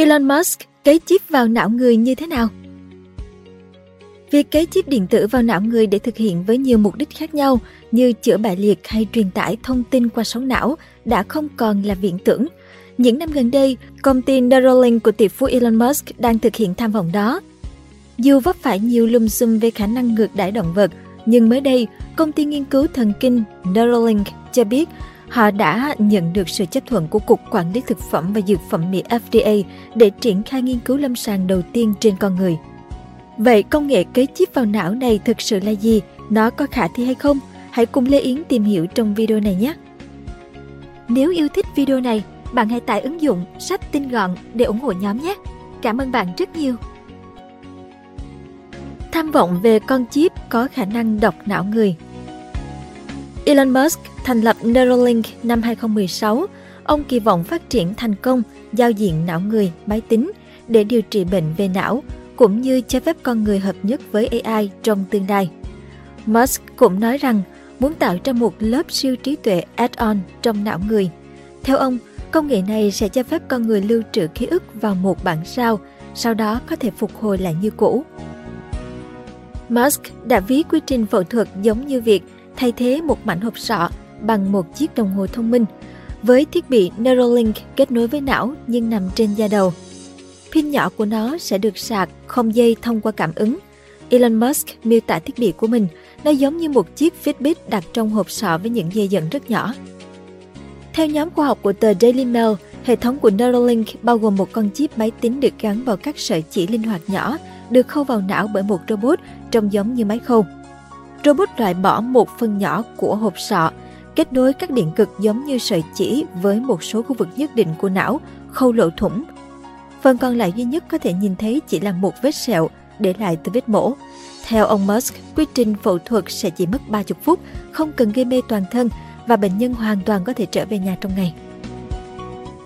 Elon Musk cấy chip vào não người như thế nào? Việc cấy chip điện tử vào não người để thực hiện với nhiều mục đích khác nhau như chữa bại liệt hay truyền tải thông tin qua sóng não đã không còn là viễn tưởng. Những năm gần đây, công ty Neuralink của tỷ phú Elon Musk đang thực hiện tham vọng đó. Dù vấp phải nhiều lùm xùm về khả năng ngược đãi động vật, nhưng mới đây, công ty nghiên cứu thần kinh Neuralink cho biết họ đã nhận được sự chấp thuận của Cục Quản lý Thực phẩm và Dược phẩm Mỹ FDA để triển khai nghiên cứu lâm sàng đầu tiên trên con người. Vậy công nghệ cấy chip vào não này thực sự là gì? Nó có khả thi hay không? Hãy cùng Lê Yến tìm hiểu trong video này nhé! Nếu yêu thích video này, bạn hãy tải ứng dụng sách tin gọn để ủng hộ nhóm nhé! Cảm ơn bạn rất nhiều! Tham vọng về con chip có khả năng đọc não người Elon Musk thành lập Neuralink năm 2016, ông kỳ vọng phát triển thành công giao diện não người, máy tính để điều trị bệnh về não, cũng như cho phép con người hợp nhất với AI trong tương lai. Musk cũng nói rằng muốn tạo ra một lớp siêu trí tuệ add-on trong não người. Theo ông, công nghệ này sẽ cho phép con người lưu trữ ký ức vào một bản sao, sau đó có thể phục hồi lại như cũ. Musk đã ví quy trình phẫu thuật giống như việc thay thế một mảnh hộp sọ bằng một chiếc đồng hồ thông minh với thiết bị Neuralink kết nối với não nhưng nằm trên da đầu. Pin nhỏ của nó sẽ được sạc không dây thông qua cảm ứng. Elon Musk miêu tả thiết bị của mình, nó giống như một chiếc Fitbit đặt trong hộp sọ với những dây dẫn rất nhỏ. Theo nhóm khoa học của tờ Daily Mail, hệ thống của Neuralink bao gồm một con chip máy tính được gắn vào các sợi chỉ linh hoạt nhỏ, được khâu vào não bởi một robot trông giống như máy khâu. Robot loại bỏ một phần nhỏ của hộp sọ, kết nối các điện cực giống như sợi chỉ với một số khu vực nhất định của não, khâu lỗ thủng. Phần còn lại duy nhất có thể nhìn thấy chỉ là một vết sẹo để lại từ vết mổ. Theo ông Musk, quy trình phẫu thuật sẽ chỉ mất 30 phút, không cần gây mê toàn thân và bệnh nhân hoàn toàn có thể trở về nhà trong ngày.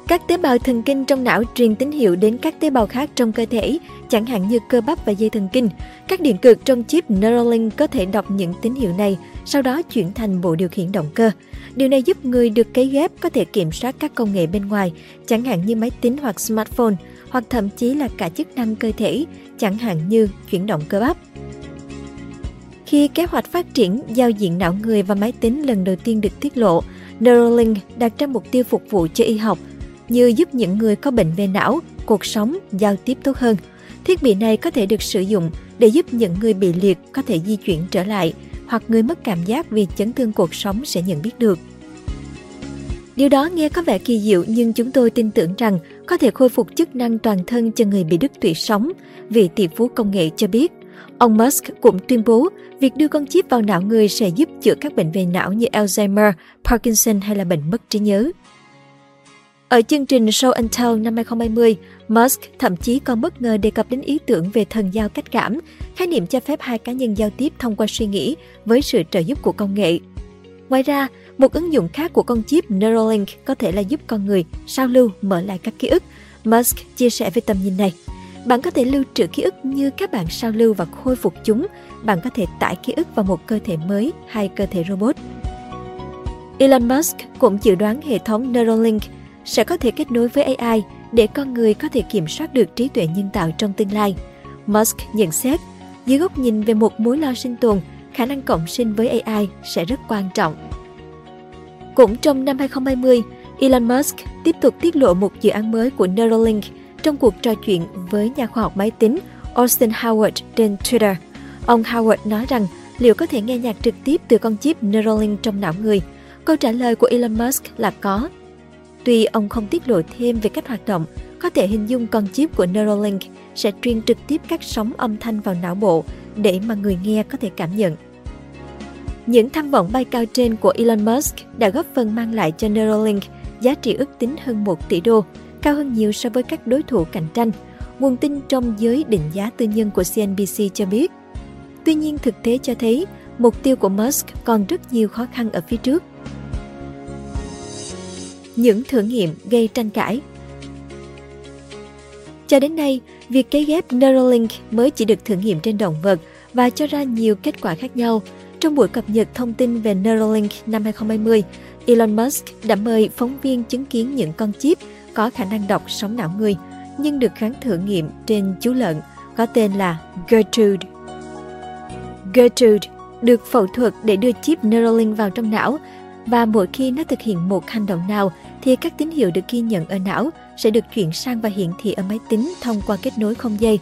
Các tế bào thần kinh trong não truyền tín hiệu đến các tế bào khác trong cơ thể, chẳng hạn như cơ bắp và dây thần kinh. Các điện cực trong chip Neuralink có thể đọc những tín hiệu này, sau đó chuyển thành bộ điều khiển động cơ. Điều này giúp người được cấy ghép có thể kiểm soát các công nghệ bên ngoài, chẳng hạn như máy tính hoặc smartphone, hoặc thậm chí là cả chức năng cơ thể, chẳng hạn như chuyển động cơ bắp. Khi kế hoạch phát triển giao diện não người và máy tính lần đầu tiên được tiết lộ, Neuralink đặt ra mục tiêu phục vụ cho y học – như giúp những người có bệnh về não, cuộc sống, giao tiếp tốt hơn. Thiết bị này có thể được sử dụng để giúp những người bị liệt có thể di chuyển trở lại hoặc người mất cảm giác vì chấn thương cuộc sống sẽ nhận biết được. Điều đó nghe có vẻ kỳ diệu nhưng chúng tôi tin tưởng rằng có thể khôi phục chức năng toàn thân cho người bị đứt tủy sống, vị tỷ phú công nghệ cho biết. Ông Musk cũng tuyên bố việc đưa con chip vào não người sẽ giúp chữa các bệnh về não như Alzheimer, Parkinson hay là bệnh mất trí nhớ. Ở chương trình Show and Tell năm 2020, Musk thậm chí còn bất ngờ đề cập đến ý tưởng về thần giao cách cảm, khái niệm cho phép hai cá nhân giao tiếp thông qua suy nghĩ với sự trợ giúp của công nghệ. Ngoài ra, một ứng dụng khác của con chip Neuralink có thể là giúp con người sao lưu mở lại các ký ức. Musk chia sẻ về tầm nhìn này. Bạn có thể lưu trữ ký ức như các bạn sao lưu và khôi phục chúng. Bạn có thể tải ký ức vào một cơ thể mới hay cơ thể robot. Elon Musk cũng dự đoán hệ thống Neuralink – sẽ có thể kết nối với AI để con người có thể kiểm soát được trí tuệ nhân tạo trong tương lai. Musk nhận xét, dưới góc nhìn về một mối lo sinh tồn, khả năng cộng sinh với AI sẽ rất quan trọng. Cũng trong năm 2020, Elon Musk tiếp tục tiết lộ một dự án mới của Neuralink trong cuộc trò chuyện với nhà khoa học máy tính Austin Howard trên Twitter. Ông Howard nói rằng liệu có thể nghe nhạc trực tiếp từ con chip Neuralink trong não người. Câu trả lời của Elon Musk là có, Tuy ông không tiết lộ thêm về cách hoạt động, có thể hình dung con chip của Neuralink sẽ truyền trực tiếp các sóng âm thanh vào não bộ để mà người nghe có thể cảm nhận. Những tham vọng bay cao trên của Elon Musk đã góp phần mang lại cho Neuralink giá trị ước tính hơn 1 tỷ đô, cao hơn nhiều so với các đối thủ cạnh tranh. Nguồn tin trong giới định giá tư nhân của CNBC cho biết. Tuy nhiên thực tế cho thấy mục tiêu của Musk còn rất nhiều khó khăn ở phía trước những thử nghiệm gây tranh cãi. Cho đến nay, việc cấy ghép Neuralink mới chỉ được thử nghiệm trên động vật và cho ra nhiều kết quả khác nhau. Trong buổi cập nhật thông tin về Neuralink năm 2020, Elon Musk đã mời phóng viên chứng kiến những con chip có khả năng đọc sóng não người. nhưng được kháng thử nghiệm trên chú lợn có tên là Gertrude. Gertrude được phẫu thuật để đưa chip Neuralink vào trong não và mỗi khi nó thực hiện một hành động nào thì các tín hiệu được ghi nhận ở não sẽ được chuyển sang và hiển thị ở máy tính thông qua kết nối không dây.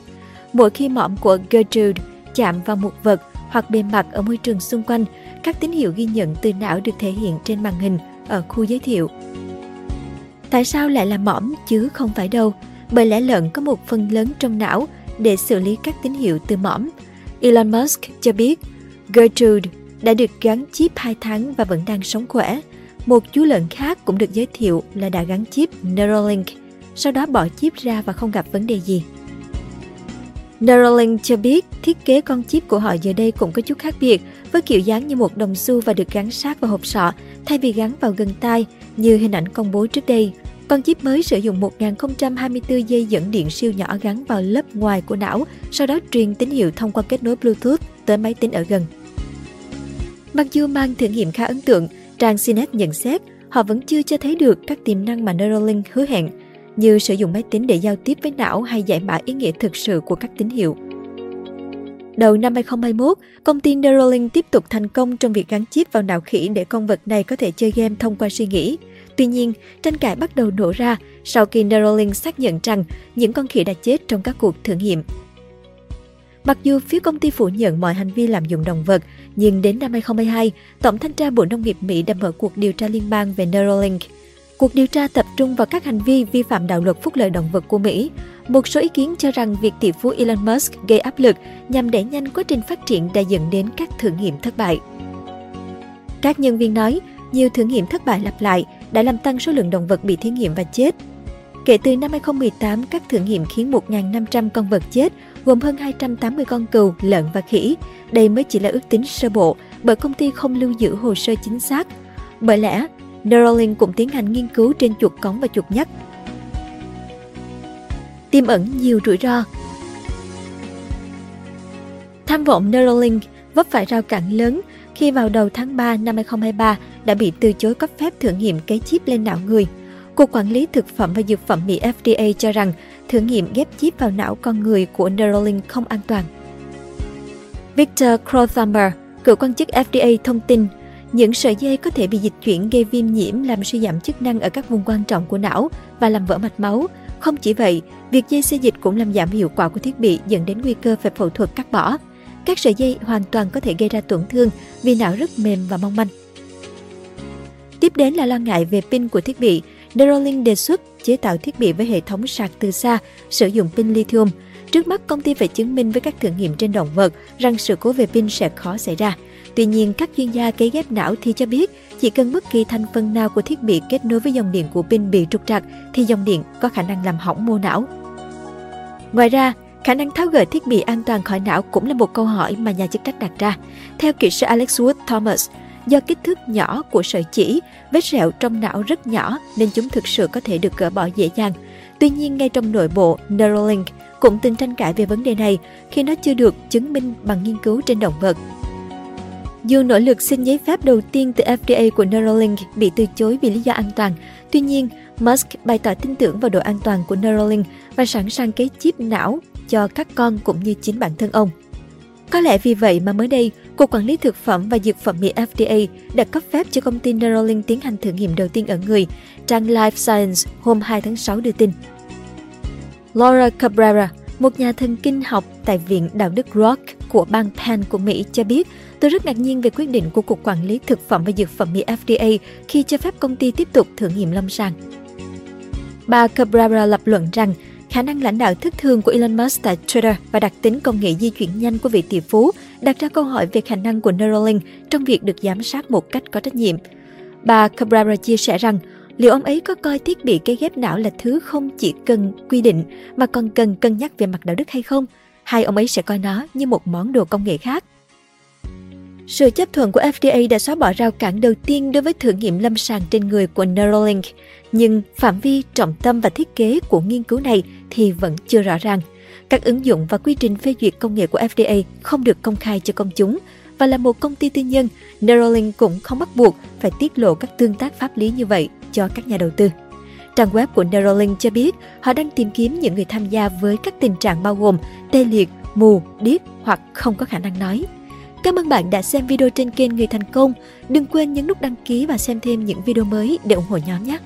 Mỗi khi mõm của Gertrude chạm vào một vật hoặc bề mặt ở môi trường xung quanh, các tín hiệu ghi nhận từ não được thể hiện trên màn hình ở khu giới thiệu. Tại sao lại là mõm chứ không phải đâu? Bởi lẽ lợn có một phần lớn trong não để xử lý các tín hiệu từ mõm. Elon Musk cho biết Gertrude đã được gắn chip 2 tháng và vẫn đang sống khỏe. Một chú lợn khác cũng được giới thiệu là đã gắn chip Neuralink, sau đó bỏ chip ra và không gặp vấn đề gì. Neuralink cho biết thiết kế con chip của họ giờ đây cũng có chút khác biệt, với kiểu dáng như một đồng xu và được gắn sát vào hộp sọ thay vì gắn vào gần tai như hình ảnh công bố trước đây. Con chip mới sử dụng 1024 dây dẫn điện siêu nhỏ gắn vào lớp ngoài của não, sau đó truyền tín hiệu thông qua kết nối Bluetooth tới máy tính ở gần. Mặc dù mang thử nghiệm khá ấn tượng, trang CNET nhận xét họ vẫn chưa cho thấy được các tiềm năng mà Neuralink hứa hẹn, như sử dụng máy tính để giao tiếp với não hay giải mã ý nghĩa thực sự của các tín hiệu. Đầu năm 2021, công ty Neuralink tiếp tục thành công trong việc gắn chip vào não khỉ để con vật này có thể chơi game thông qua suy nghĩ. Tuy nhiên, tranh cãi bắt đầu nổ ra sau khi Neuralink xác nhận rằng những con khỉ đã chết trong các cuộc thử nghiệm. Mặc dù phía công ty phủ nhận mọi hành vi lạm dụng động vật, nhưng đến năm 2022, Tổng thanh tra Bộ Nông nghiệp Mỹ đã mở cuộc điều tra liên bang về Neuralink. Cuộc điều tra tập trung vào các hành vi vi phạm đạo luật phúc lợi động vật của Mỹ. Một số ý kiến cho rằng việc tỷ phú Elon Musk gây áp lực nhằm đẩy nhanh quá trình phát triển đã dẫn đến các thử nghiệm thất bại. Các nhân viên nói, nhiều thử nghiệm thất bại lặp lại đã làm tăng số lượng động vật bị thí nghiệm và chết. Kể từ năm 2018, các thử nghiệm khiến 1.500 con vật chết, gồm hơn 280 con cừu, lợn và khỉ. Đây mới chỉ là ước tính sơ bộ, bởi công ty không lưu giữ hồ sơ chính xác. Bởi lẽ, Neuralink cũng tiến hành nghiên cứu trên chuột cống và chuột nhắt. Tiềm ẩn nhiều rủi ro Tham vọng Neuralink vấp phải rào cản lớn khi vào đầu tháng 3 năm 2023 đã bị từ chối cấp phép thử nghiệm cấy chip lên não người. Cục Quản lý Thực phẩm và Dược phẩm Mỹ FDA cho rằng thử nghiệm ghép chip vào não con người của Neuralink không an toàn. Victor Crothammer, cựu quan chức FDA thông tin những sợi dây có thể bị dịch chuyển gây viêm nhiễm làm suy giảm chức năng ở các vùng quan trọng của não và làm vỡ mạch máu. Không chỉ vậy, việc dây xê dịch cũng làm giảm hiệu quả của thiết bị dẫn đến nguy cơ phải phẫu thuật cắt bỏ. Các sợi dây hoàn toàn có thể gây ra tổn thương vì não rất mềm và mong manh. Tiếp đến là lo ngại về pin của thiết bị. Neuralink đề xuất chế tạo thiết bị với hệ thống sạc từ xa, sử dụng pin lithium. Trước mắt, công ty phải chứng minh với các thử nghiệm trên động vật rằng sự cố về pin sẽ khó xảy ra. Tuy nhiên, các chuyên gia cấy ghép não thì cho biết chỉ cần bất kỳ thành phần nào của thiết bị kết nối với dòng điện của pin bị trục trặc thì dòng điện có khả năng làm hỏng mô não. Ngoài ra, khả năng tháo gỡ thiết bị an toàn khỏi não cũng là một câu hỏi mà nhà chức trách đặt ra. Theo kỹ sư Alex Wood Thomas, do kích thước nhỏ của sợi chỉ, vết sẹo trong não rất nhỏ nên chúng thực sự có thể được gỡ bỏ dễ dàng. Tuy nhiên, ngay trong nội bộ Neuralink cũng từng tranh cãi về vấn đề này khi nó chưa được chứng minh bằng nghiên cứu trên động vật. Dù nỗ lực xin giấy phép đầu tiên từ FDA của Neuralink bị từ chối vì lý do an toàn, tuy nhiên Musk bày tỏ tin tưởng vào độ an toàn của Neuralink và sẵn sàng cấy chip não cho các con cũng như chính bản thân ông. Có lẽ vì vậy mà mới đây, Cục Quản lý Thực phẩm và Dược phẩm Mỹ FDA đã cấp phép cho công ty Neuralink tiến hành thử nghiệm đầu tiên ở người, trang Life Science hôm 2 tháng 6 đưa tin. Laura Cabrera, một nhà thần kinh học tại Viện Đạo đức Rock của bang Penn của Mỹ cho biết Tôi rất ngạc nhiên về quyết định của Cục Quản lý Thực phẩm và Dược phẩm Mỹ FDA khi cho phép công ty tiếp tục thử nghiệm lâm sàng. Bà Cabrera lập luận rằng khả năng lãnh đạo thất thường của Elon Musk tại Twitter và đặc tính công nghệ di chuyển nhanh của vị tỷ phú đặt ra câu hỏi về khả năng của Neuralink trong việc được giám sát một cách có trách nhiệm. Bà Cabrera chia sẻ rằng liệu ông ấy có coi thiết bị cấy ghép não là thứ không chỉ cần quy định mà còn cần cân nhắc về mặt đạo đức hay không, hay ông ấy sẽ coi nó như một món đồ công nghệ khác. Sự chấp thuận của FDA đã xóa bỏ rào cản đầu tiên đối với thử nghiệm lâm sàng trên người của Neuralink, nhưng phạm vi, trọng tâm và thiết kế của nghiên cứu này thì vẫn chưa rõ ràng. Các ứng dụng và quy trình phê duyệt công nghệ của FDA không được công khai cho công chúng và là một công ty tư nhân, Neuralink cũng không bắt buộc phải tiết lộ các tương tác pháp lý như vậy cho các nhà đầu tư. Trang web của Neuralink cho biết họ đang tìm kiếm những người tham gia với các tình trạng bao gồm tê liệt, mù, điếc hoặc không có khả năng nói. Cảm ơn bạn đã xem video trên kênh Người Thành Công. Đừng quên nhấn nút đăng ký và xem thêm những video mới để ủng hộ nhóm nhé.